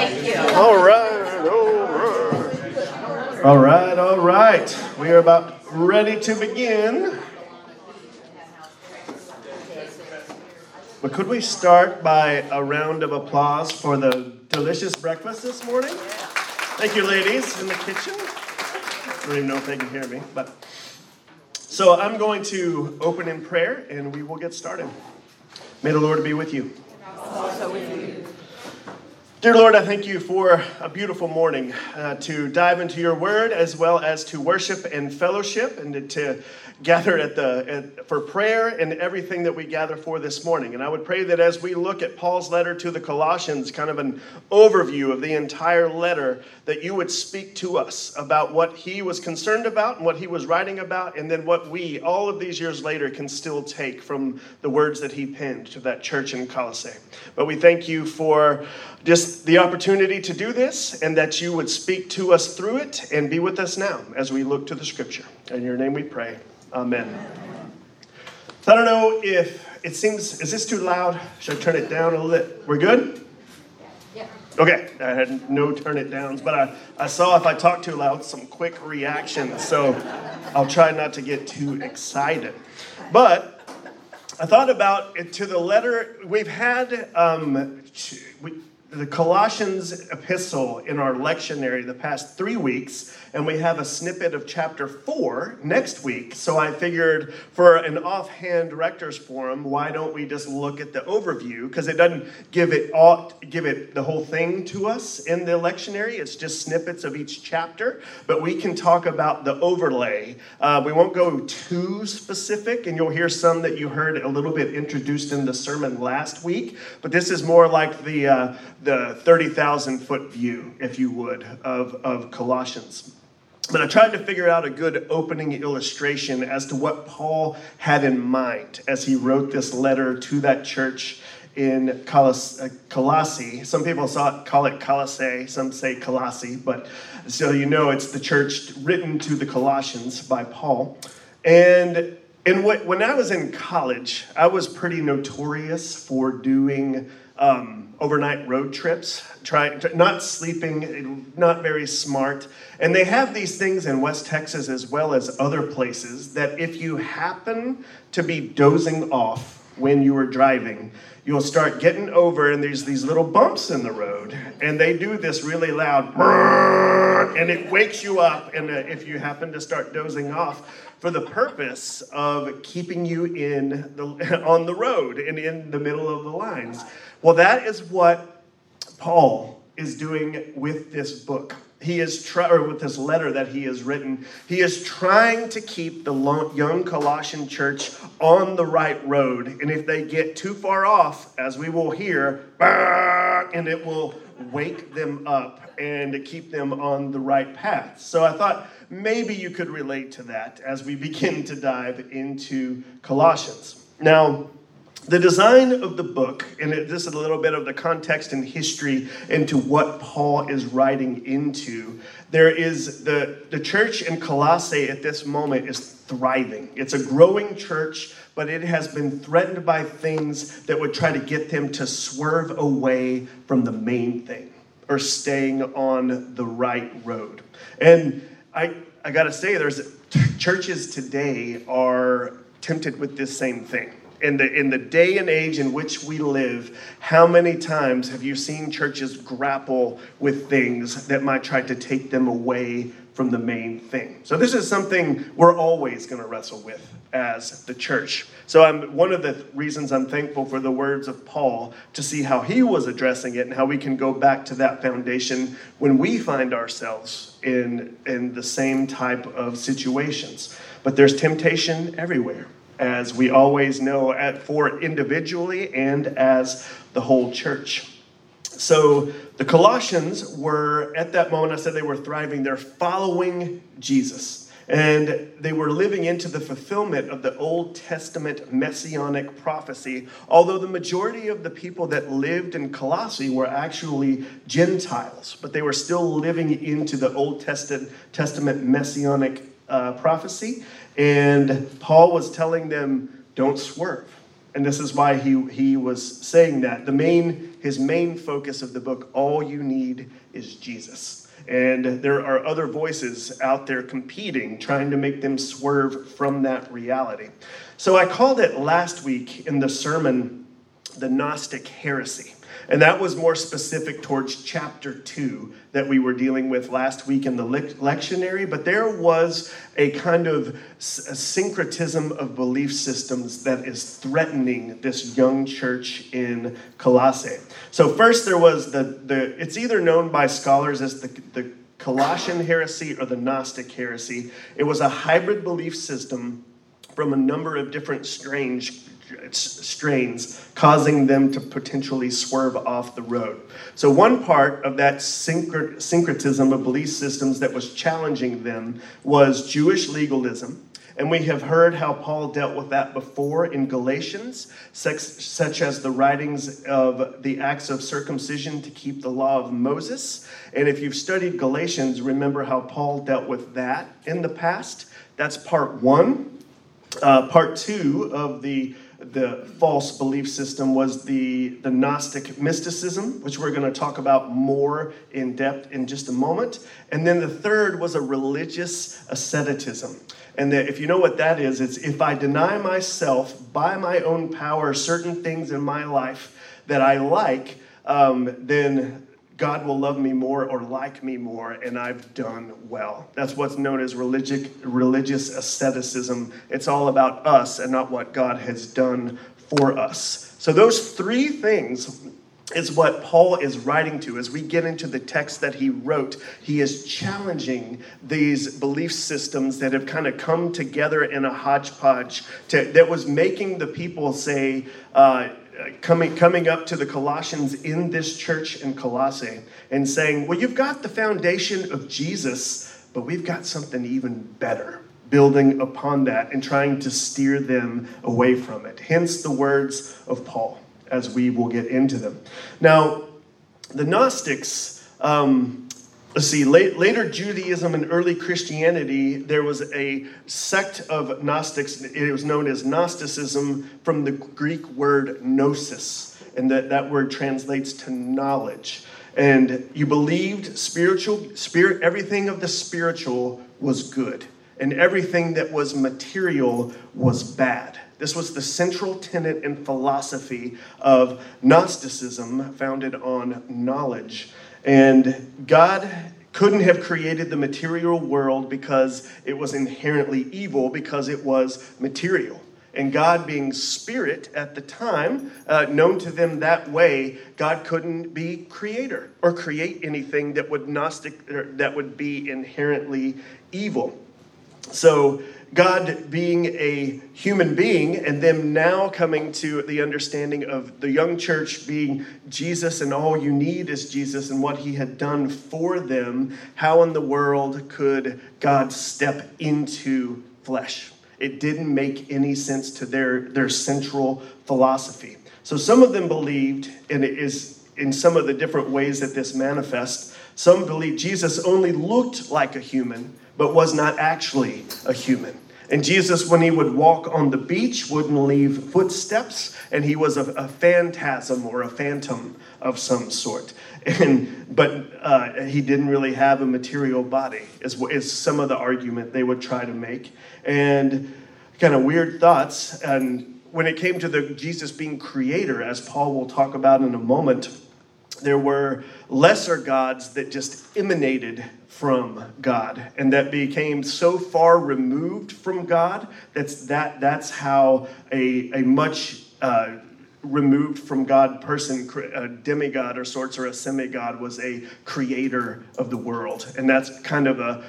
Thank you. All right, all right. All right, all right. We are about ready to begin. But could we start by a round of applause for the delicious breakfast this morning? Thank you, ladies in the kitchen. I don't even know if they can hear me, but so I'm going to open in prayer and we will get started. May the Lord be with you. Also with you. Dear Lord, I thank you for a beautiful morning uh, to dive into your word as well as to worship and fellowship and to, to gather at the at, for prayer and everything that we gather for this morning. And I would pray that as we look at Paul's letter to the Colossians, kind of an overview of the entire letter, that you would speak to us about what he was concerned about and what he was writing about, and then what we, all of these years later, can still take from the words that he penned to that church in Colossae. But we thank you for just the opportunity to do this and that you would speak to us through it and be with us now as we look to the scripture. In your name we pray. Amen. So I don't know if it seems, is this too loud? Should I turn it down a little bit? We're good? Yeah. Okay, I had no turn it downs, but I, I saw if I talk too loud, some quick reactions. So I'll try not to get too excited. But I thought about it to the letter. We've had um, we, the Colossians epistle in our lectionary the past three weeks, and we have a snippet of chapter four next week. So I figured for an offhand rector's forum, why don't we just look at the overview? Because it doesn't give it all, give it the whole thing to us in the lectionary. It's just snippets of each chapter, but we can talk about the overlay. Uh, we won't go too specific, and you'll hear some that you heard a little bit introduced in the sermon last week. But this is more like the uh, the 30,000 foot view, if you would, of, of Colossians. But I tried to figure out a good opening illustration as to what Paul had in mind as he wrote this letter to that church in Coloss- uh, Colossae. Some people it, call it Colossae, some say Colossae, but so you know it's the church written to the Colossians by Paul. And and when I was in college, I was pretty notorious for doing um, overnight road trips, trying not sleeping, not very smart. And they have these things in West Texas as well as other places that if you happen to be dozing off when you are driving, you'll start getting over and there's these little bumps in the road and they do this really loud and it wakes you up and uh, if you happen to start dozing off for the purpose of keeping you in the, on the road and in the middle of the lines well, that is what Paul is doing with this book. He is try, or with this letter that he has written. He is trying to keep the young Colossian church on the right road. And if they get too far off, as we will hear, and it will wake them up and keep them on the right path. So I thought maybe you could relate to that as we begin to dive into Colossians. Now, the design of the book, and this is a little bit of the context and history into what Paul is writing into. There is the, the church in Colossae at this moment is thriving. It's a growing church, but it has been threatened by things that would try to get them to swerve away from the main thing or staying on the right road. And I, I gotta say, there's churches today are tempted with this same thing in the in the day and age in which we live, how many times have you seen churches grapple with things that might try to take them away from the main thing? So this is something we're always going to wrestle with as the church. So I'm one of the reasons I'm thankful for the words of Paul to see how he was addressing it and how we can go back to that foundation when we find ourselves in in the same type of situations. But there's temptation everywhere as we always know, at, for individually and as the whole church. So the Colossians were, at that moment, I said they were thriving, they're following Jesus. And they were living into the fulfillment of the Old Testament messianic prophecy, although the majority of the people that lived in Colossae were actually Gentiles, but they were still living into the Old Testament messianic uh, prophecy. And Paul was telling them, don't swerve. And this is why he, he was saying that. The main, his main focus of the book, All You Need is Jesus. And there are other voices out there competing, trying to make them swerve from that reality. So I called it last week in the sermon, The Gnostic Heresy. And that was more specific towards chapter two that we were dealing with last week in the lectionary. But there was a kind of a syncretism of belief systems that is threatening this young church in Colossae. So, first, there was the, the it's either known by scholars as the, the Colossian heresy or the Gnostic heresy. It was a hybrid belief system from a number of different strange strains, causing them to potentially swerve off the road. So, one part of that syncretism of belief systems that was challenging them was Jewish legalism. And we have heard how Paul dealt with that before in Galatians, such as the writings of the acts of circumcision to keep the law of Moses. And if you've studied Galatians, remember how Paul dealt with that in the past. That's part one. Uh, part two of the the false belief system was the, the Gnostic mysticism, which we're going to talk about more in depth in just a moment. And then the third was a religious asceticism. And that if you know what that is, it's if I deny myself by my own power certain things in my life that I like, um, then God will love me more or like me more, and I've done well. That's what's known as religious, religious asceticism. It's all about us and not what God has done for us. So, those three things is what Paul is writing to. As we get into the text that he wrote, he is challenging these belief systems that have kind of come together in a hodgepodge to, that was making the people say, uh, coming, coming up to the Colossians in this church in Colossae and saying, Well, you've got the foundation of Jesus, but we've got something even better, building upon that and trying to steer them away from it. Hence the words of Paul, as we will get into them. Now, the Gnostics. Um, Let's see, late, later Judaism and early Christianity, there was a sect of Gnostics, it was known as Gnosticism from the Greek word gnosis, and that, that word translates to knowledge. And you believed spiritual, spirit, everything of the spiritual was good, and everything that was material was bad. This was the central tenet and philosophy of Gnosticism, founded on knowledge. And God couldn't have created the material world because it was inherently evil, because it was material. And God, being spirit at the time, uh, known to them that way, God couldn't be creator or create anything that would gnostic that would be inherently evil. So God being a human being and them now coming to the understanding of the young church being Jesus and all you need is Jesus and what he had done for them, how in the world could God step into flesh? It didn't make any sense to their, their central philosophy. So some of them believed, and it is in some of the different ways that this manifests, some believed Jesus only looked like a human but was not actually a human. And Jesus, when he would walk on the beach, wouldn't leave footsteps, and he was a, a phantasm or a phantom of some sort. And, but uh, he didn't really have a material body, is, is some of the argument they would try to make. And kind of weird thoughts. And when it came to the Jesus being creator, as Paul will talk about in a moment, there were lesser gods that just emanated from God and that became so far removed from God that's that that's how a, a much uh, removed from God person, a demigod or sorts or a semigod was a creator of the world. And that's kind of a,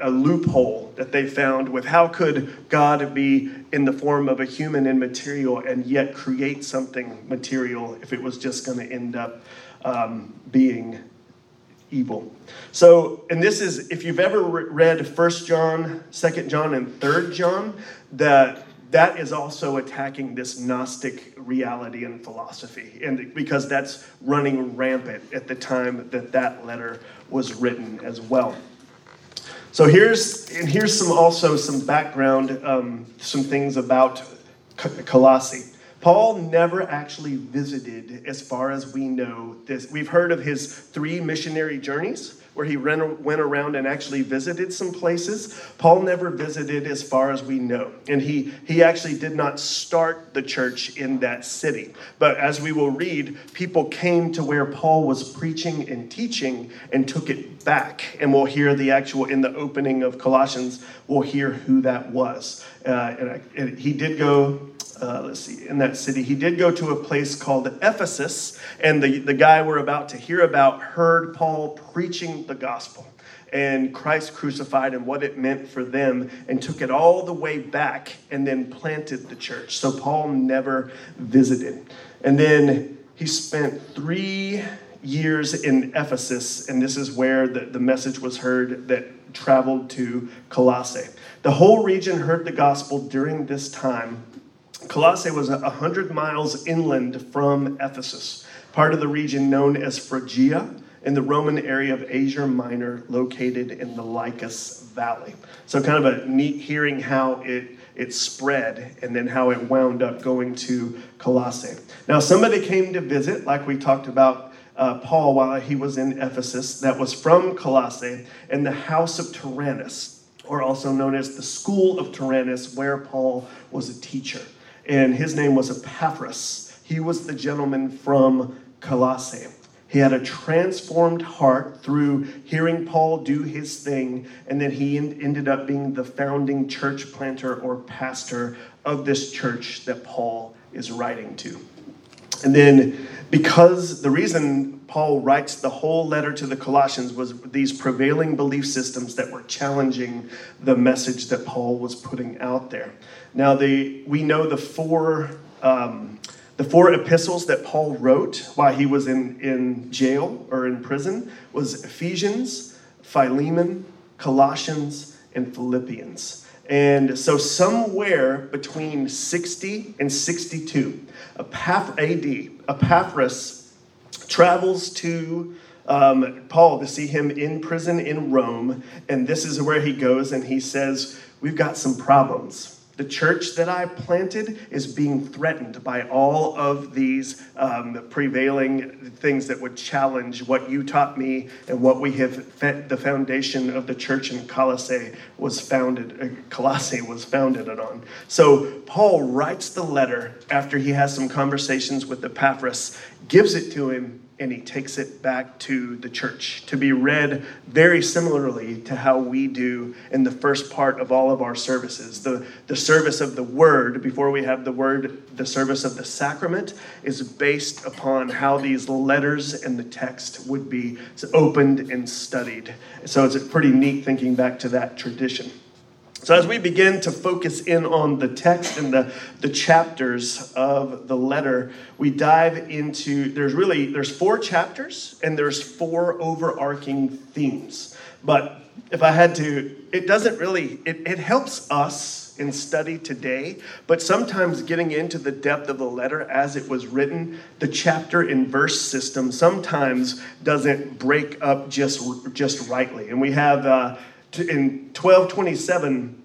a loophole that they found with how could God be in the form of a human and material and yet create something material if it was just going to end up um, being evil. So, and this is, if you've ever read First John, Second John, and Third John, that that is also attacking this Gnostic reality and philosophy, and because that's running rampant at the time that that letter was written as well. So here's and here's some also some background, um, some things about Colossae. Paul never actually visited, as far as we know. This we've heard of his three missionary journeys where he went around and actually visited some places. Paul never visited as far as we know. And he, he actually did not start the church in that city. But as we will read, people came to where Paul was preaching and teaching and took it back. And we'll hear the actual, in the opening of Colossians, we'll hear who that was. Uh, and, I, and he did go uh, let's see, in that city. He did go to a place called Ephesus, and the, the guy we're about to hear about heard Paul preaching the gospel and Christ crucified and what it meant for them, and took it all the way back and then planted the church. So Paul never visited. And then he spent three years in Ephesus, and this is where the, the message was heard that traveled to Colossae. The whole region heard the gospel during this time Colossae was 100 miles inland from Ephesus, part of the region known as Phrygia in the Roman area of Asia Minor, located in the Lycus Valley. So, kind of a neat hearing how it, it spread and then how it wound up going to Colossae. Now, somebody came to visit, like we talked about uh, Paul while he was in Ephesus, that was from Colossae, in the house of Tyrannus, or also known as the school of Tyrannus, where Paul was a teacher and his name was Epaphras. He was the gentleman from Colossae. He had a transformed heart through hearing Paul do his thing, and then he ended up being the founding church planter or pastor of this church that Paul is writing to. And then, because the reason Paul writes the whole letter to the Colossians was these prevailing belief systems that were challenging the message that Paul was putting out there. Now, the, we know the four, um, the four epistles that Paul wrote while he was in, in jail or in prison was Ephesians, Philemon, Colossians, and Philippians. And so, somewhere between 60 and 62, Epaph- AD, Epaphras travels to um, Paul to see him in prison in Rome. And this is where he goes and he says, We've got some problems the church that I planted is being threatened by all of these um, prevailing things that would challenge what you taught me and what we have. the foundation of the church in Colossae was founded. Uh, Colossae was founded on. So Paul writes the letter after he has some conversations with Epaphras, gives it to him, and he takes it back to the church to be read very similarly to how we do in the first part of all of our services. The, the service of the word, before we have the word, the service of the sacrament, is based upon how these letters and the text would be opened and studied. So it's a pretty neat thinking back to that tradition. So, as we begin to focus in on the text and the, the chapters of the letter, we dive into there's really there's four chapters and there's four overarching themes. But if I had to, it doesn't really, it, it helps us in study today, but sometimes getting into the depth of the letter as it was written, the chapter and verse system sometimes doesn't break up just, just rightly. And we have uh, in 1227,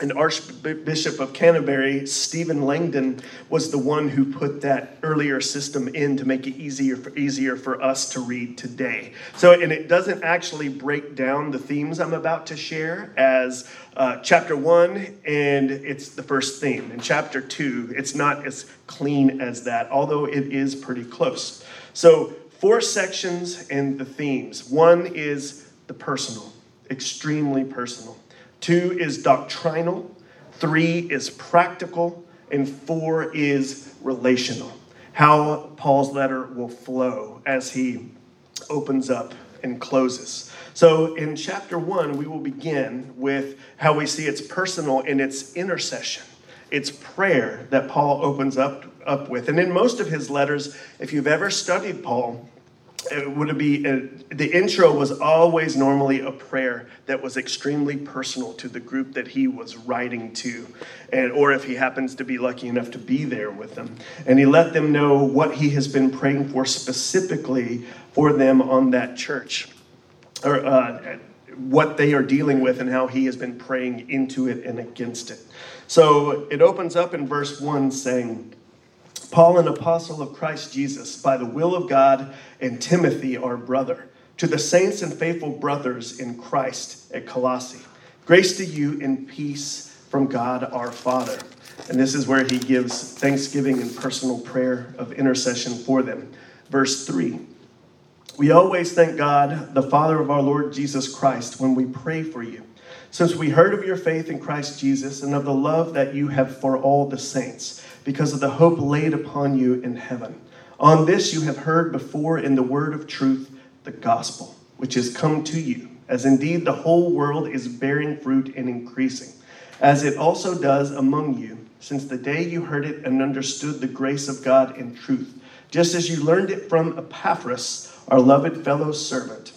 an Archbishop of Canterbury, Stephen Langton, was the one who put that earlier system in to make it easier for, easier for us to read today. So, and it doesn't actually break down the themes I'm about to share as uh, chapter one, and it's the first theme. In chapter two, it's not as clean as that, although it is pretty close. So, four sections and the themes. One is the personal extremely personal. Two is doctrinal. Three is practical. And four is relational. How Paul's letter will flow as he opens up and closes. So, in chapter one, we will begin with how we see it's personal in its intercession. It's prayer that Paul opens up, up with. And in most of his letters, if you've ever studied Paul, it would be uh, the intro was always normally a prayer that was extremely personal to the group that he was writing to and or if he happens to be lucky enough to be there with them. And he let them know what he has been praying for specifically for them on that church or uh, what they are dealing with and how he has been praying into it and against it. So it opens up in verse 1 saying Paul, an apostle of Christ Jesus, by the will of God, and Timothy, our brother, to the saints and faithful brothers in Christ at Colossae. Grace to you and peace from God our Father. And this is where he gives thanksgiving and personal prayer of intercession for them. Verse 3 We always thank God, the Father of our Lord Jesus Christ, when we pray for you, since we heard of your faith in Christ Jesus and of the love that you have for all the saints because of the hope laid upon you in heaven. On this you have heard before in the word of truth, the gospel, which has come to you, as indeed the whole world is bearing fruit and increasing, as it also does among you, since the day you heard it and understood the grace of God in truth, just as you learned it from Epaphras, our loved fellow servant.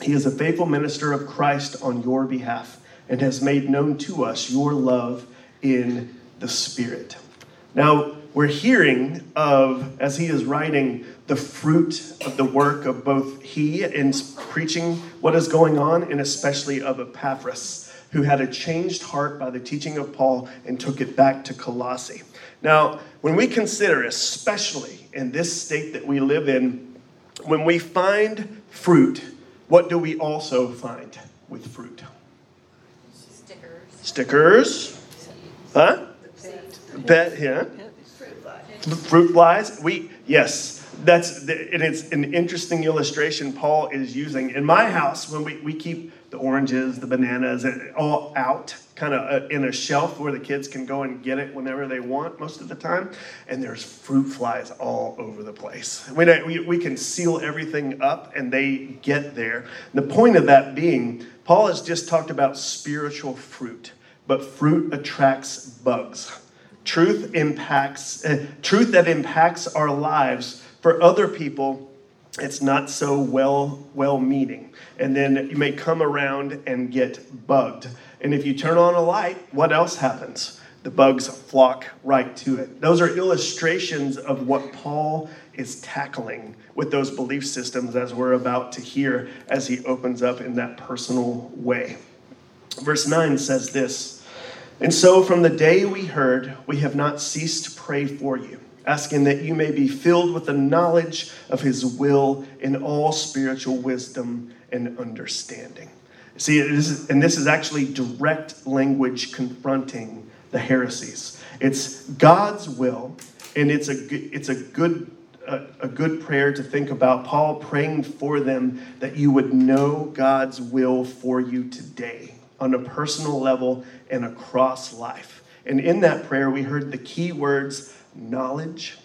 He is a faithful minister of Christ on your behalf and has made known to us your love in the Spirit. Now, we're hearing of, as he is writing, the fruit of the work of both he in preaching what is going on, and especially of Epaphras, who had a changed heart by the teaching of Paul and took it back to Colossae. Now, when we consider, especially in this state that we live in, when we find fruit, what do we also find with fruit? Stickers. Stickers. Huh? Bet, yeah. Fruit flies. We yes, that's and it's an interesting illustration Paul is using. In my house, when we, we keep the oranges, the bananas, all out, kind of uh, in a shelf where the kids can go and get it whenever they want most of the time. And there's fruit flies all over the place. We, we, we can seal everything up and they get there. The point of that being, Paul has just talked about spiritual fruit, but fruit attracts bugs. Truth impacts uh, truth that impacts our lives. For other people it's not so well well meaning. And then you may come around and get bugged. And if you turn on a light what else happens? The bugs flock right to it. Those are illustrations of what paul is tackling with those belief systems as we're about to hear as he opens up in that personal way. Verse 9 says this and so, from the day we heard, we have not ceased to pray for you, asking that you may be filled with the knowledge of his will in all spiritual wisdom and understanding. See, and this is actually direct language confronting the heresies. It's God's will, and it's a, it's a good a, a, good prayer to think about. Paul praying for them that you would know God's will for you today on a personal level and across life. And in that prayer, we heard the key words knowledge,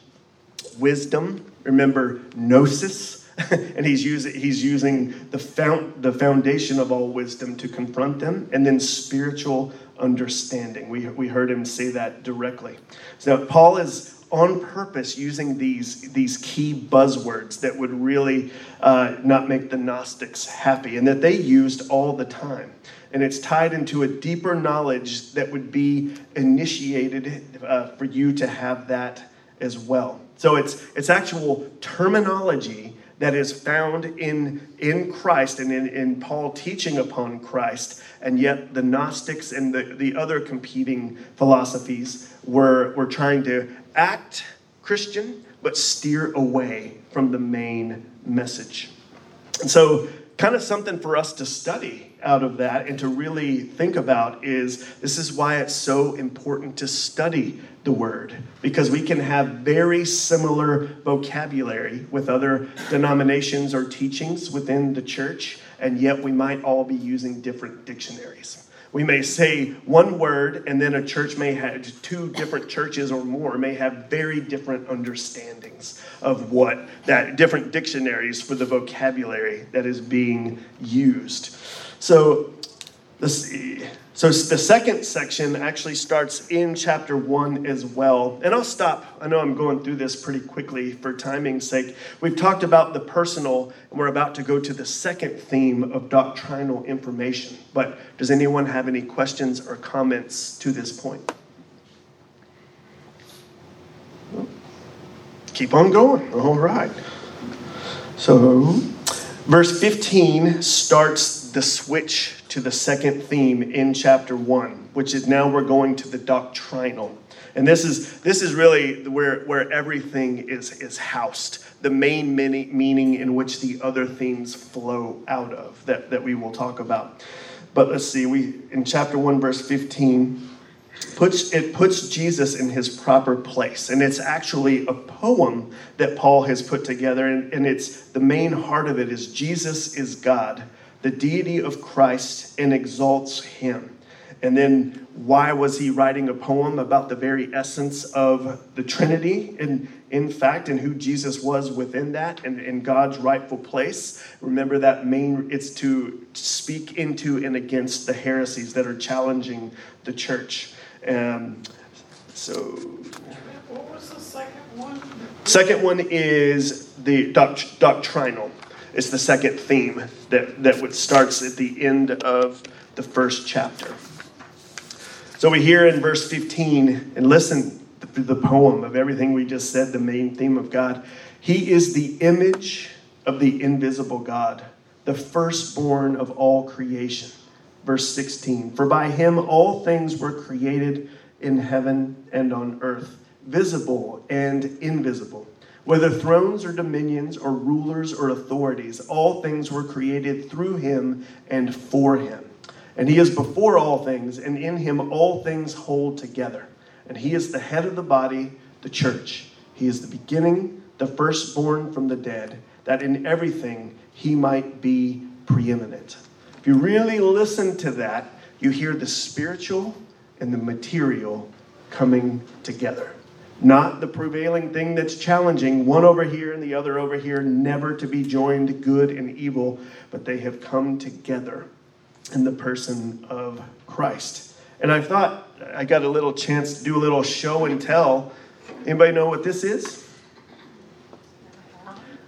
wisdom, remember, gnosis. and he's using, he's using the, found, the foundation of all wisdom to confront them, and then spiritual understanding. We, we heard him say that directly. So Paul is on purpose using these, these key buzzwords that would really uh, not make the Gnostics happy and that they used all the time. And it's tied into a deeper knowledge that would be initiated uh, for you to have that as well. So it's, it's actual terminology that is found in, in Christ and in, in Paul teaching upon Christ, and yet the Gnostics and the, the other competing philosophies were, were trying to act Christian, but steer away from the main message. And so, kind of something for us to study out of that and to really think about is this is why it's so important to study the word because we can have very similar vocabulary with other denominations or teachings within the church, and yet we might all be using different dictionaries. We may say one word, and then a church may have two different churches or more may have very different understandings of what that different dictionaries for the vocabulary that is being used. So, this, so the second section actually starts in chapter one as well. And I'll stop. I know I'm going through this pretty quickly for timing's sake. We've talked about the personal, and we're about to go to the second theme of doctrinal information. But does anyone have any questions or comments to this point? Keep on going. All right. So, verse 15 starts the switch to the second theme in chapter one, which is now we're going to the doctrinal. And this is this is really where where everything is is housed. The main meaning in which the other themes flow out of that, that we will talk about. But let's see, we in chapter 1, verse 15, puts it puts Jesus in his proper place. And it's actually a poem that Paul has put together, and, and it's the main heart of it is Jesus is God, the deity of Christ, and exalts him. And then why was he writing a poem about the very essence of the Trinity? And in fact, and who Jesus was within that and in God's rightful place. Remember that main, it's to speak into and against the heresies that are challenging the church. Um, so. What was the second one? Second one is the doct- doctrinal. It's the second theme that, that starts at the end of the first chapter. So we hear in verse 15, and listen to the poem of everything we just said, the main theme of God. He is the image of the invisible God, the firstborn of all creation. Verse 16 For by him all things were created in heaven and on earth, visible and invisible. Whether thrones or dominions or rulers or authorities, all things were created through him and for him. And he is before all things, and in him all things hold together. And he is the head of the body, the church. He is the beginning, the firstborn from the dead, that in everything he might be preeminent. If you really listen to that, you hear the spiritual and the material coming together. Not the prevailing thing that's challenging, one over here and the other over here, never to be joined, good and evil, but they have come together in the person of Christ. And I thought I got a little chance to do a little show and tell. Anybody know what this is?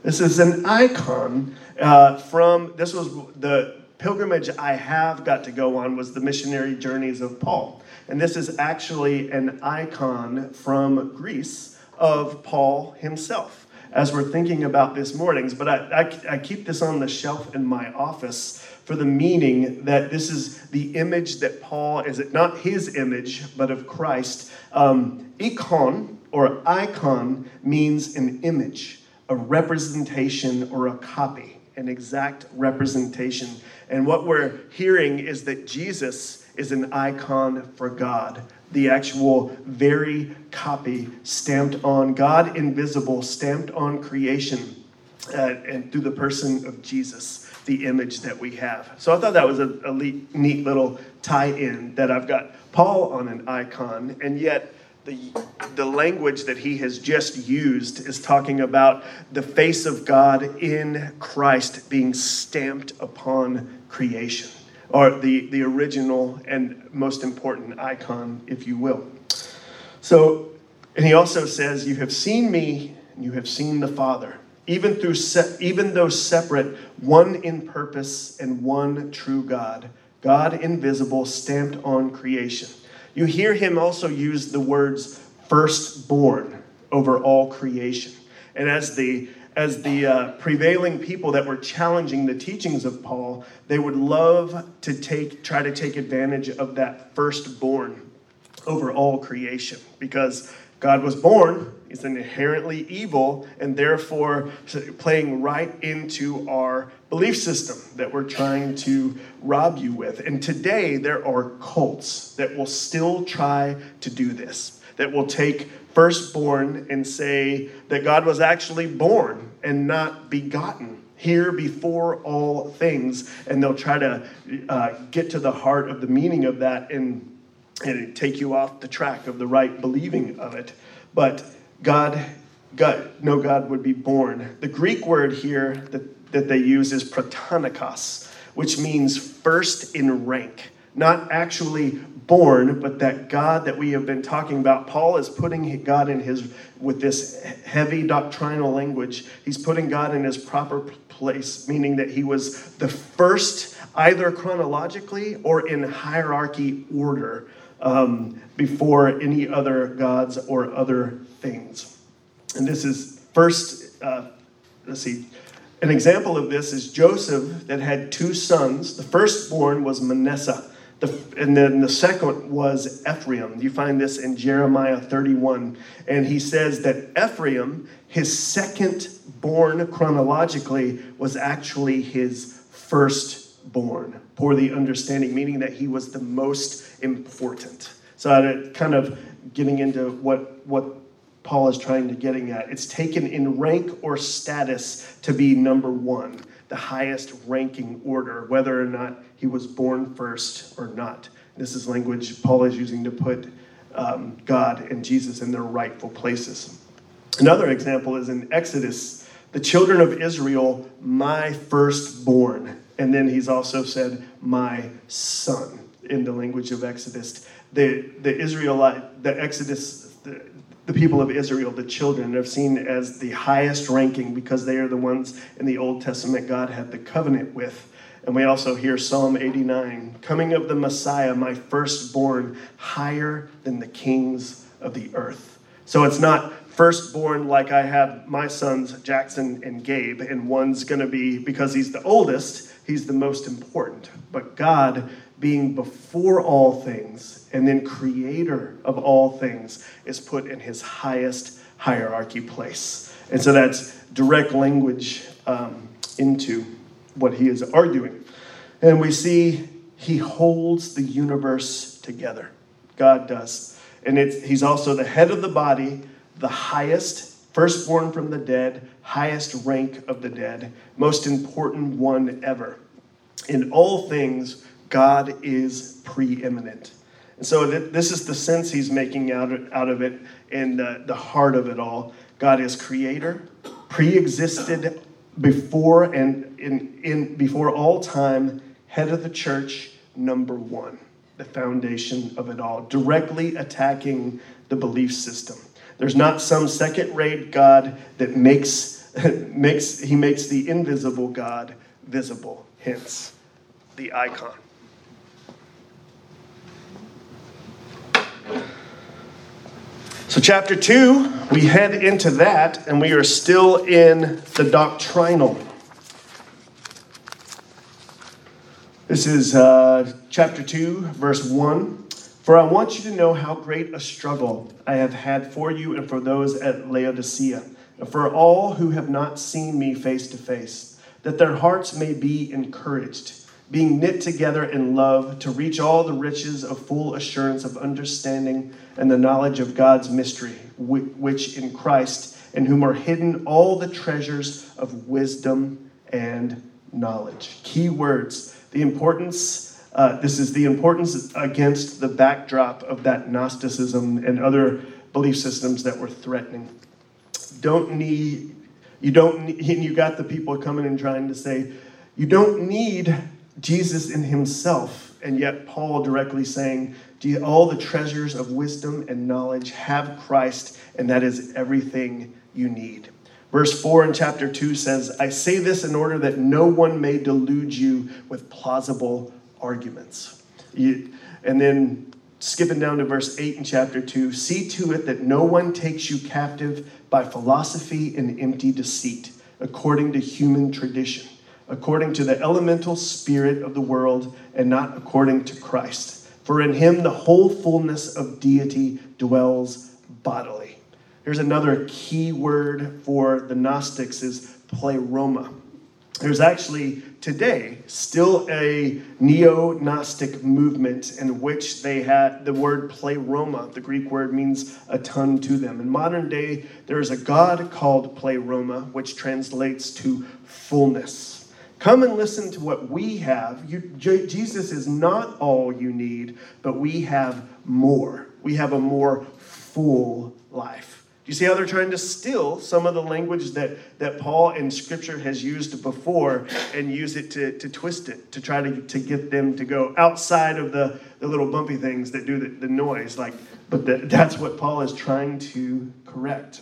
This is an icon uh, from, this was the pilgrimage I have got to go on was the missionary journeys of Paul. And this is actually an icon from Greece of Paul himself as we're thinking about this mornings. But I, I, I keep this on the shelf in my office for the meaning that this is the image that Paul, is it not his image, but of Christ? Um, icon or icon means an image, a representation, or a copy, an exact representation. And what we're hearing is that Jesus is an icon for God, the actual very copy stamped on God, invisible, stamped on creation, uh, and through the person of Jesus the image that we have. So I thought that was a, a neat little tie in that I've got Paul on an icon, and yet the, the language that he has just used is talking about the face of God in Christ being stamped upon creation, or the, the original and most important icon, if you will. So, and he also says, You have seen me, and you have seen the Father even, through se- even though separate, one in purpose and one true God, God invisible, stamped on creation. You hear him also use the words firstborn over all creation. And as the as the uh, prevailing people that were challenging the teachings of Paul, they would love to take try to take advantage of that firstborn over all creation because God was born, is inherently evil, and therefore playing right into our belief system that we're trying to rob you with. And today, there are cults that will still try to do this, that will take firstborn and say that God was actually born and not begotten here before all things. And they'll try to uh, get to the heart of the meaning of that and and take you off the track of the right believing of it. But God, God, no God would be born. The Greek word here that, that they use is protonikos, which means first in rank. Not actually born, but that God that we have been talking about. Paul is putting God in his, with this heavy doctrinal language, he's putting God in his proper place, meaning that he was the first, either chronologically or in hierarchy order um, before any other gods or other things. And this is first, uh, let's see, an example of this is Joseph that had two sons. The firstborn was Manasseh. The, and then the second was Ephraim. You find this in Jeremiah 31. And he says that Ephraim, his second born chronologically, was actually his firstborn, the understanding, meaning that he was the most important. So, I kind of getting into what, what Paul is trying to getting at. It's taken in rank or status to be number one the highest ranking order, whether or not he was born first or not. This is language Paul is using to put um, God and Jesus in their rightful places. Another example is in Exodus, the children of Israel, my firstborn. And then he's also said, my son, in the language of Exodus. The, the Israelite, the Exodus, the, the people of Israel, the children, are seen as the highest ranking because they are the ones in the Old Testament God had the covenant with. And we also hear Psalm 89 coming of the Messiah, my firstborn, higher than the kings of the earth. So it's not firstborn like I have my sons, Jackson and Gabe, and one's going to be, because he's the oldest, he's the most important. But God being before all things and then creator of all things is put in his highest hierarchy place. And so that's direct language um, into what he is arguing. And we see he holds the universe together. God does. And he's also the head of the body, the highest, firstborn from the dead, highest rank of the dead, most important one ever. In all things, God is preeminent. And so th- this is the sense he's making out of, out of it and the, the heart of it all. God is creator, pre-existed before and in, in before all time, head of the church, number one, the foundation of it all, directly attacking the belief system. There's not some second-rate God that makes makes he makes the invisible God visible, hence the icon. So, chapter two, we head into that, and we are still in the doctrinal. This is uh, chapter 2, verse 1. For I want you to know how great a struggle I have had for you and for those at Laodicea, and for all who have not seen me face to face, that their hearts may be encouraged being knit together in love to reach all the riches of full assurance of understanding and the knowledge of God's mystery, which in Christ, in whom are hidden all the treasures of wisdom and knowledge. Key words. The importance, uh, this is the importance against the backdrop of that Gnosticism and other belief systems that were threatening. Don't need, you don't need, and you got the people coming and trying to say, you don't need Jesus in himself, and yet Paul directly saying, Do All the treasures of wisdom and knowledge have Christ, and that is everything you need. Verse 4 in chapter 2 says, I say this in order that no one may delude you with plausible arguments. You, and then skipping down to verse 8 in chapter 2 see to it that no one takes you captive by philosophy and empty deceit, according to human tradition according to the elemental spirit of the world and not according to Christ. For in him the whole fullness of deity dwells bodily. Here's another key word for the Gnostics is pleroma. There's actually today still a neo Gnostic movement in which they had the word pleroma. The Greek word means a ton to them. In modern day, there is a God called pleroma, which translates to fullness. Come and listen to what we have. You, Jesus is not all you need, but we have more. We have a more full life. Do you see how they're trying to steal some of the language that, that Paul in Scripture has used before and use it to, to twist it, to try to, to get them to go outside of the, the little bumpy things that do the, the noise? Like, but the, that's what Paul is trying to correct.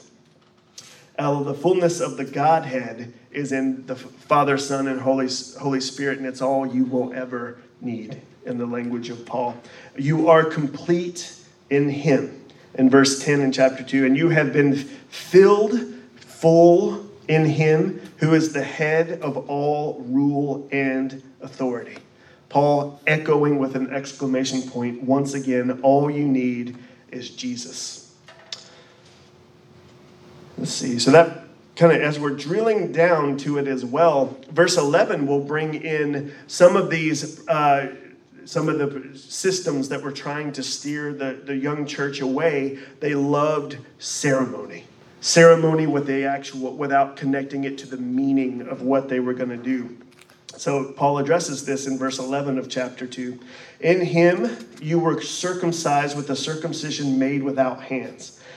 El, the fullness of the Godhead is in the Father, Son, and Holy, Holy Spirit, and it's all you will ever need in the language of Paul. You are complete in Him, in verse 10 in chapter 2, and you have been filled full in Him who is the head of all rule and authority. Paul echoing with an exclamation point once again all you need is Jesus. Let's see. So that kind of as we're drilling down to it as well, verse 11 will bring in some of these. Uh, some of the systems that were trying to steer the, the young church away, they loved ceremony. Ceremony with the actual without connecting it to the meaning of what they were going to do. So Paul addresses this in verse 11 of chapter 2. In him you were circumcised with a circumcision made without hands,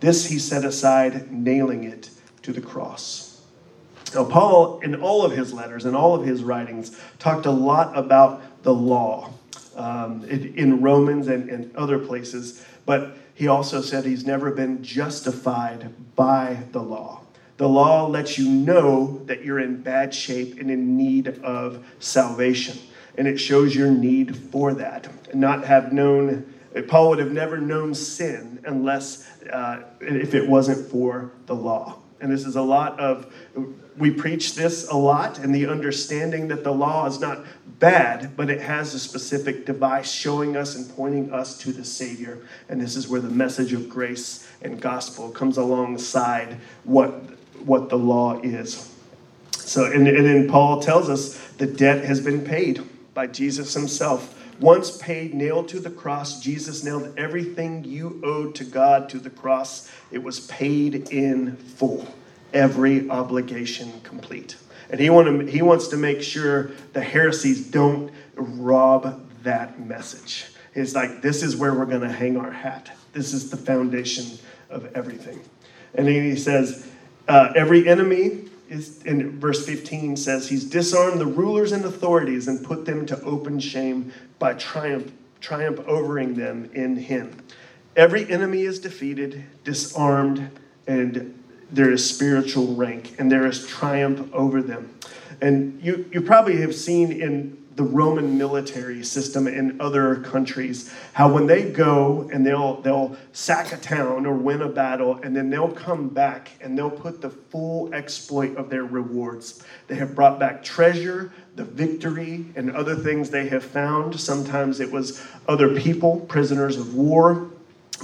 This he set aside, nailing it to the cross. Now, Paul, in all of his letters and all of his writings, talked a lot about the law um, in Romans and, and other places, but he also said he's never been justified by the law. The law lets you know that you're in bad shape and in need of salvation. And it shows your need for that. Not have known, Paul would have never known sin unless, uh, if it wasn't for the law. And this is a lot of, we preach this a lot, and the understanding that the law is not bad, but it has a specific device showing us and pointing us to the Savior. And this is where the message of grace and gospel comes alongside what, what the law is. So, and, and then Paul tells us the debt has been paid by Jesus himself. Once paid, nailed to the cross, Jesus nailed everything you owed to God to the cross. It was paid in full, every obligation complete. And he, want he wants to make sure the heresies don't rob that message. It's like, this is where we're going to hang our hat. This is the foundation of everything. And then he says, uh, every enemy in verse 15 says, he's disarmed the rulers and authorities and put them to open shame by triumph, triumph overing them in him. Every enemy is defeated, disarmed, and there is spiritual rank and there is triumph over them. And you, you probably have seen in the Roman military system in other countries how when they go and they'll they'll sack a town or win a battle and then they'll come back and they'll put the full exploit of their rewards. They have brought back treasure, the victory, and other things they have found. Sometimes it was other people, prisoners of war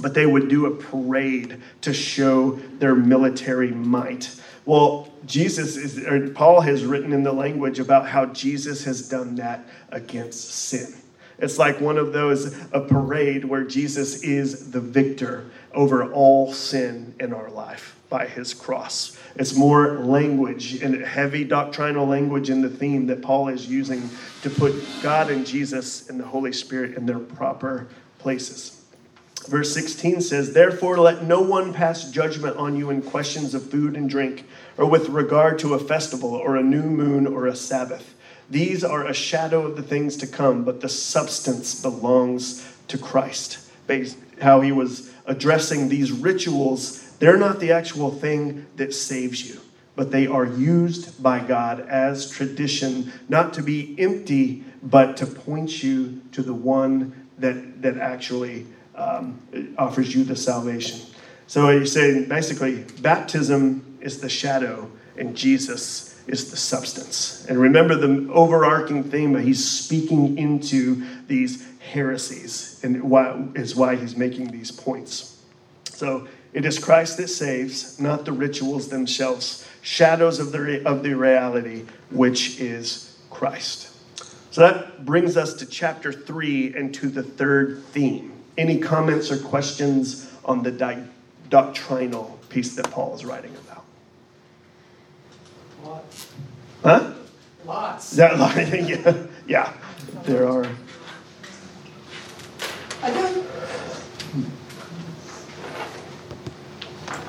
but they would do a parade to show their military might. Well, Jesus is, or Paul has written in the language about how Jesus has done that against sin. It's like one of those, a parade where Jesus is the victor over all sin in our life by his cross. It's more language and heavy doctrinal language in the theme that Paul is using to put God and Jesus and the Holy Spirit in their proper places. Verse 16 says, Therefore, let no one pass judgment on you in questions of food and drink, or with regard to a festival, or a new moon, or a Sabbath. These are a shadow of the things to come, but the substance belongs to Christ. Based how he was addressing these rituals, they're not the actual thing that saves you, but they are used by God as tradition, not to be empty, but to point you to the one that, that actually um, offers you the salvation. So he's saying basically, baptism is the shadow, and Jesus is the substance. And remember the overarching theme that he's speaking into these heresies, and why is why he's making these points. So it is Christ that saves, not the rituals themselves, shadows of the, of the reality, which is Christ. So that brings us to chapter three and to the third theme. Any comments or questions on the di- doctrinal piece that Paul is writing about? Lots. Huh? Lots. Is That, yeah, yeah, there are. I don't,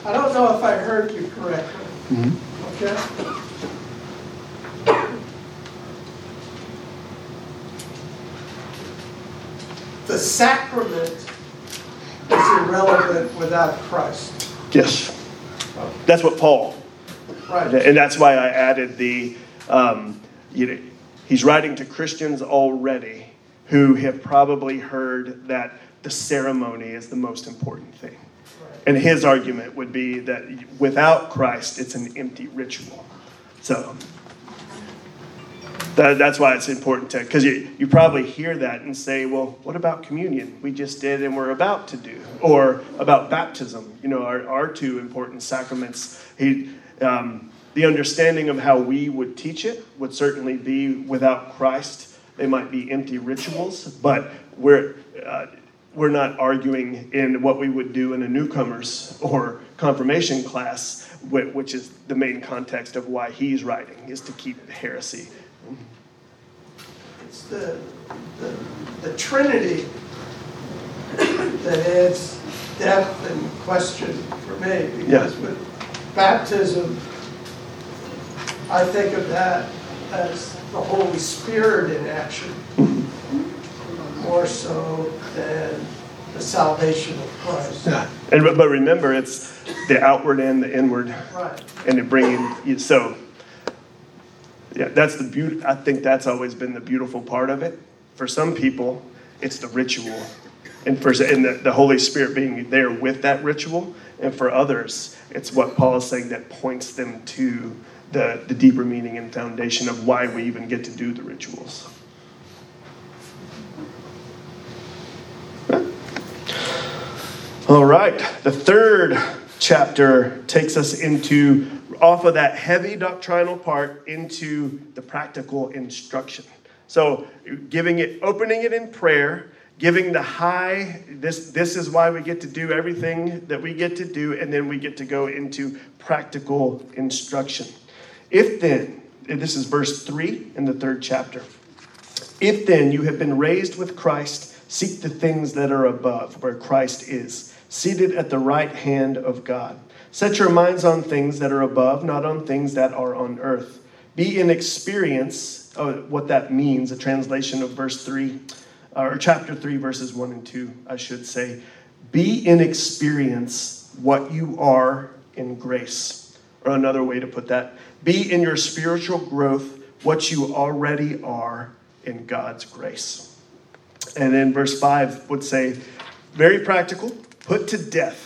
I don't know if I heard you correctly. Mm-hmm. Okay? The sacrament is irrelevant without Christ. Yes. That's what Paul, Right. and that's why I added the, um, you know, he's writing to Christians already who have probably heard that the ceremony is the most important thing. And his argument would be that without Christ, it's an empty ritual. So that, that's why it's important to, because you, you probably hear that and say, well, what about communion? We just did and we're about to do. Or about baptism, you know, our, our two important sacraments. He, um, the understanding of how we would teach it would certainly be without Christ. They might be empty rituals, but we're, uh, we're not arguing in what we would do in a newcomers or confirmation class, which is the main context of why he's writing, is to keep heresy. It's the, the, the Trinity that adds depth and question for me. Because Yeah. with baptism, I think of that as the Holy Spirit in action, mm-hmm. more so than the salvation of Christ. Yeah. And but, but remember, it's the outward and the inward, Right. and it bringing so. Yeah, that's the beauty. I think that's always been the beautiful part of it. For some people, it's the ritual, and for and the, the Holy Spirit being there with that ritual, and for others, it's what Paul is saying that points them to the the deeper meaning and foundation of why we even get to do the rituals. All right, the third chapter takes us into off of that heavy doctrinal part into the practical instruction. So, giving it, opening it in prayer, giving the high. This this is why we get to do everything that we get to do, and then we get to go into practical instruction. If then, this is verse three in the third chapter. If then you have been raised with Christ, seek the things that are above, where Christ is, seated at the right hand of God. Set your minds on things that are above, not on things that are on earth. Be in experience, uh, what that means, a translation of verse 3, uh, or chapter 3, verses 1 and 2, I should say. Be in experience what you are in grace. Or another way to put that, be in your spiritual growth what you already are in God's grace. And then verse 5 would say, very practical, put to death,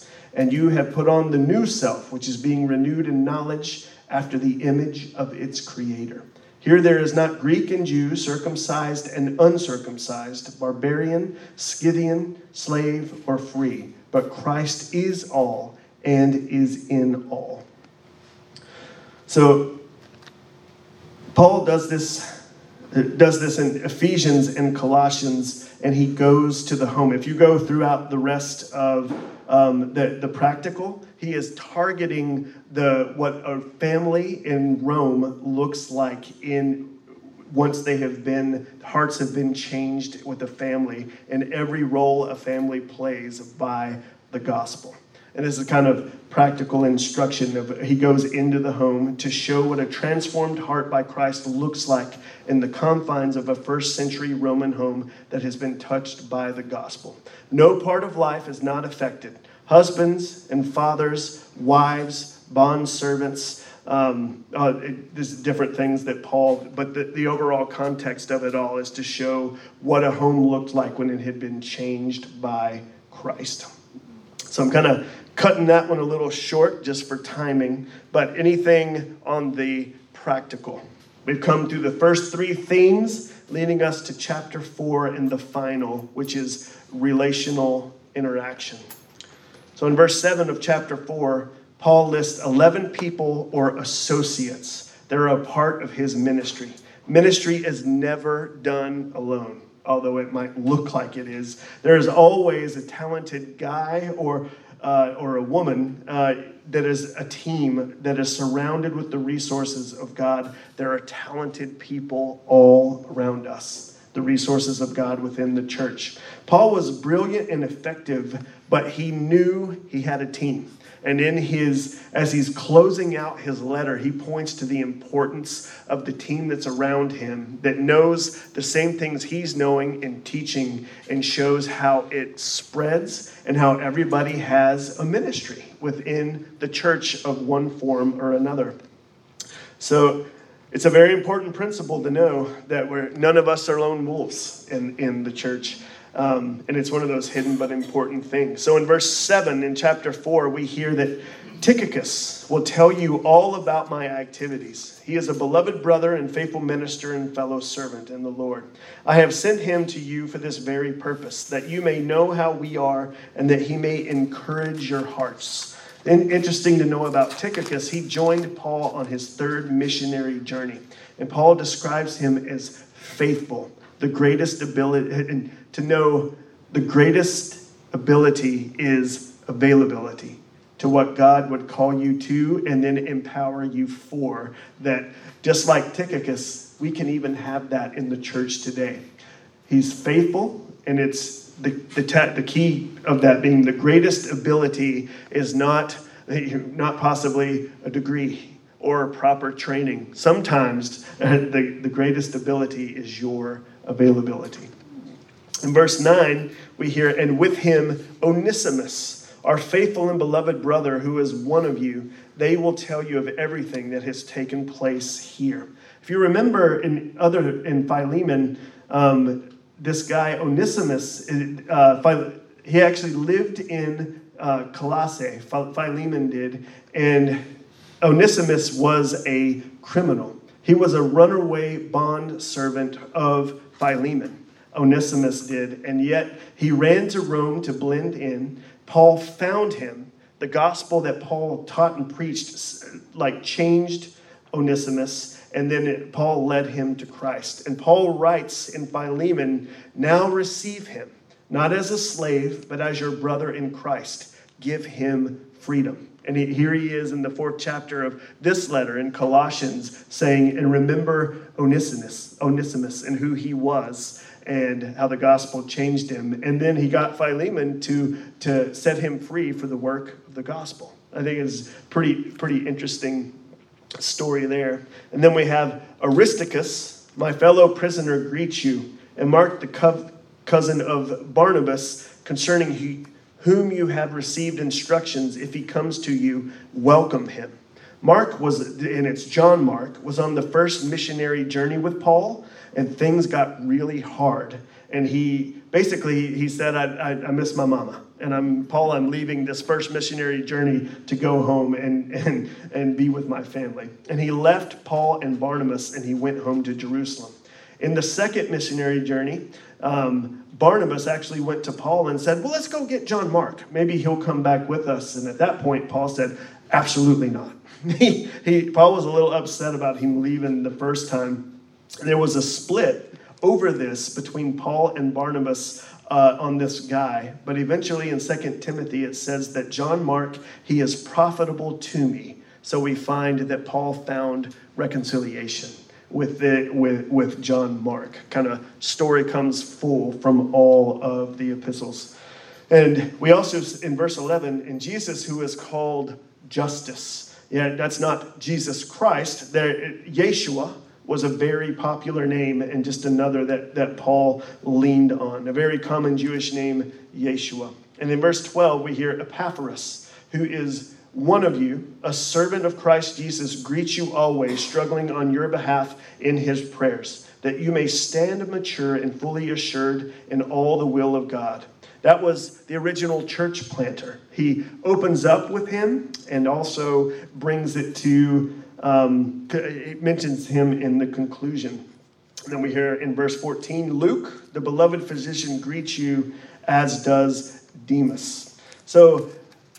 and you have put on the new self, which is being renewed in knowledge after the image of its creator. Here there is not Greek and Jew, circumcised and uncircumcised, barbarian, Scythian, slave, or free, but Christ is all and is in all. So, Paul does this does this in Ephesians and Colossians, and he goes to the home. If you go throughout the rest of um, the, the practical, he is targeting the what a family in Rome looks like in once they have been hearts have been changed with a family and every role a family plays by the gospel. And this is kind of practical instruction of he goes into the home to show what a transformed heart by Christ looks like in the confines of a first century Roman home that has been touched by the gospel. No part of life is not affected. Husbands and fathers, wives, bond servants, um, uh, it, there's different things that Paul, but the, the overall context of it all is to show what a home looked like when it had been changed by Christ. So I'm kind of cutting that one a little short just for timing, but anything on the practical. We've come through the first three themes, leading us to chapter four and the final, which is relational interaction. So in verse 7 of chapter 4, Paul lists 11 people or associates that are a part of his ministry. Ministry is never done alone. Although it might look like it is. There is always a talented guy or uh, or a woman uh, that is a team that is surrounded with the resources of God. There are talented people all around us, the resources of God within the church. Paul was brilliant and effective, but he knew he had a team. And in his, as he's closing out his letter, he points to the importance of the team that's around him that knows the same things he's knowing and teaching and shows how it spreads and how everybody has a ministry within the church of one form or another. So it's a very important principle to know that we're, none of us are lone wolves in, in the church. Um, and it's one of those hidden but important things. So in verse 7 in chapter 4, we hear that Tychicus will tell you all about my activities. He is a beloved brother and faithful minister and fellow servant in the Lord. I have sent him to you for this very purpose, that you may know how we are and that he may encourage your hearts. And interesting to know about Tychicus, he joined Paul on his third missionary journey. And Paul describes him as faithful, the greatest ability, and to know the greatest ability is availability to what God would call you to and then empower you for. That just like Tychicus, we can even have that in the church today. He's faithful, and it's the, the, te- the key of that being the greatest ability is not, not possibly a degree or proper training. Sometimes the, the greatest ability is your availability. In verse 9, we hear, and with him Onesimus, our faithful and beloved brother, who is one of you, they will tell you of everything that has taken place here. If you remember in other in Philemon, um, this guy Onesimus, uh, he actually lived in uh, Colossae. Philemon did, and Onesimus was a criminal. He was a runaway bond servant of Philemon. Onesimus did, and yet he ran to Rome to blend in. Paul found him. The gospel that Paul taught and preached, like, changed Onesimus, and then it, Paul led him to Christ. And Paul writes in Philemon, Now receive him, not as a slave, but as your brother in Christ. Give him freedom. And he, here he is in the fourth chapter of this letter in Colossians saying, And remember Onesimus, Onesimus and who he was and how the gospel changed him. And then he got Philemon to, to set him free for the work of the gospel. I think it's pretty, pretty interesting story there. And then we have Aristarchus, my fellow prisoner, greets you, and Mark, the co- cousin of Barnabas, concerning he, whom you have received instructions. If he comes to you, welcome him. Mark was, and it's John Mark, was on the first missionary journey with Paul and things got really hard. And he basically he said, I, I, I, miss my mama. And I'm Paul, I'm leaving this first missionary journey to go home and, and, and be with my family. And he left Paul and Barnabas and he went home to Jerusalem. In the second missionary journey, um, Barnabas actually went to Paul and said, Well, let's go get John Mark. Maybe he'll come back with us. And at that point, Paul said, Absolutely not. he, he, Paul was a little upset about him leaving the first time there was a split over this between Paul and Barnabas uh, on this guy. But eventually in 2 Timothy, it says that John Mark, he is profitable to me. So we find that Paul found reconciliation with, the, with, with John Mark. Kind of story comes full from all of the epistles. And we also, in verse 11, in Jesus, who is called Justus. Yeah, that's not Jesus Christ. There, Yeshua, was a very popular name and just another that, that Paul leaned on, a very common Jewish name, Yeshua. And in verse 12, we hear Epaphras, who is one of you, a servant of Christ Jesus, greets you always, struggling on your behalf in his prayers, that you may stand mature and fully assured in all the will of God. That was the original church planter. He opens up with him and also brings it to um, it mentions him in the conclusion. And then we hear in verse 14 Luke, the beloved physician, greets you, as does Demas. So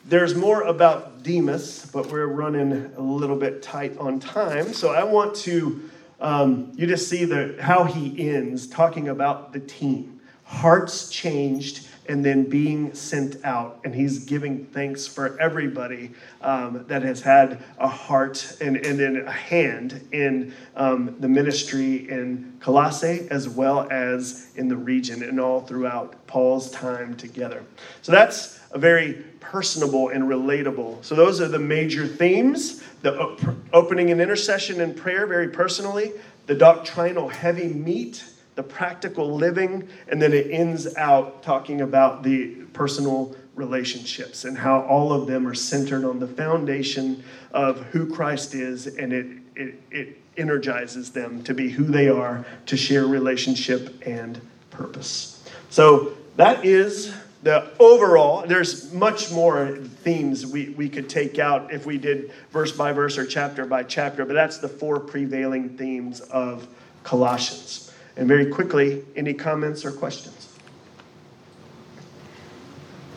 there's more about Demas, but we're running a little bit tight on time. So I want to um, you just see the how he ends talking about the team, hearts changed, and then being sent out, and he's giving thanks for everybody um, that has had a heart and, and then a hand in um, the ministry in Colossae as well as in the region and all throughout Paul's time together. So that's a very personable and relatable. So those are the major themes the op- opening and intercession and prayer, very personally, the doctrinal heavy meat, the practical living, and then it ends out talking about the personal relationships and how all of them are centered on the foundation of who Christ is, and it, it, it energizes them to be who they are, to share relationship and purpose. So that is the overall, there's much more themes we, we could take out if we did verse by verse or chapter by chapter, but that's the four prevailing themes of Colossians. And very quickly, any comments or questions?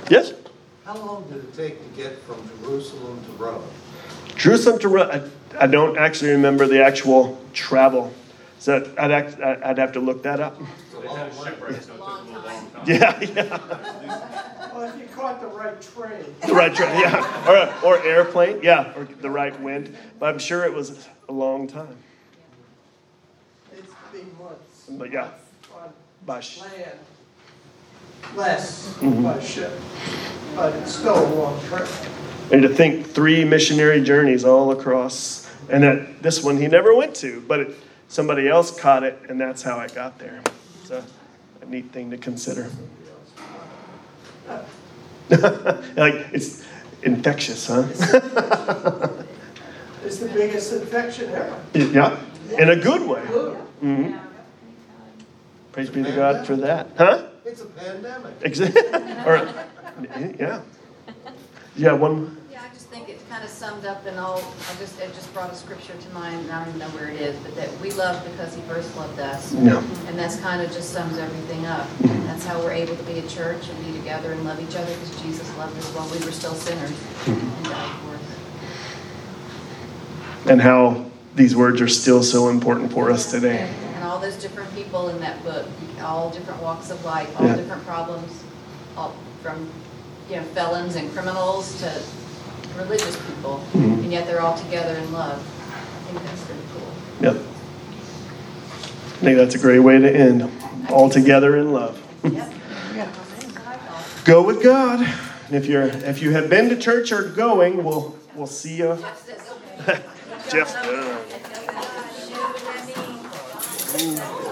Yes? How long did it take to get from Jerusalem to Rome? Jerusalem to Rome, I, I don't actually remember the actual travel. So I'd, act, I'd have to look that up. It's a long way. It's a long time. Yeah, yeah. Well, if you caught the right train, The right train, yeah. Or, or airplane, yeah, or the right wind. But I'm sure it was a long time. It's been months. But yeah, On by sh- land, less Mm-hmm. by ship, but it's still a long trip. And to think three missionary journeys all across, and that this one he never went to, but it, somebody else caught it, and that's how it got there. It's a neat thing to consider. like it's infectious, huh? It's the biggest infection ever. yeah, in a good way. Mhm. Praise be to God for that, huh? It's a pandemic. Exa- or, yeah. Yeah, one. Yeah, I just think it kind of summed up in all, I just, it just brought a scripture to mind, and I don't even know where it is, but that we love because he first loved us. Yeah. And that's kind of just sums everything up. Mm-hmm. That's how we're able to be a church and be together and love each other because Jesus loved us while we were still sinners mm-hmm. and died for us. And how these words are still so important for us today. And all those different people in that book, all different walks of life, all Yeah. different problems, all from, you know, felons and criminals to religious people, Mhm. and yet they're all together in love. I think that's pretty cool. Yep. I think that's a great way to end. All together in love. Yep. That's what I thought. Go with God. And if you're if you have been to church or going, we'll we'll see you. That's it, okay. Jeff's done. Ooh.